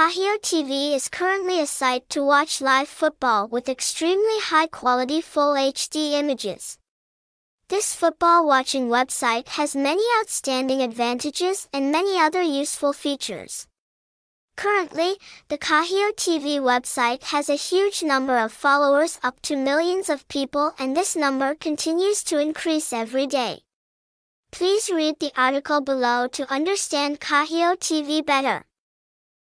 Caheo TV is currently a site to watch live football with extremely high quality full HD images. This football watching website has many outstanding advantages and many other useful features. Currently, the Caheo TV website has a huge number of followers up to millions of people and this number continues to increase every day. Please read the article below to understand Caheo TV better.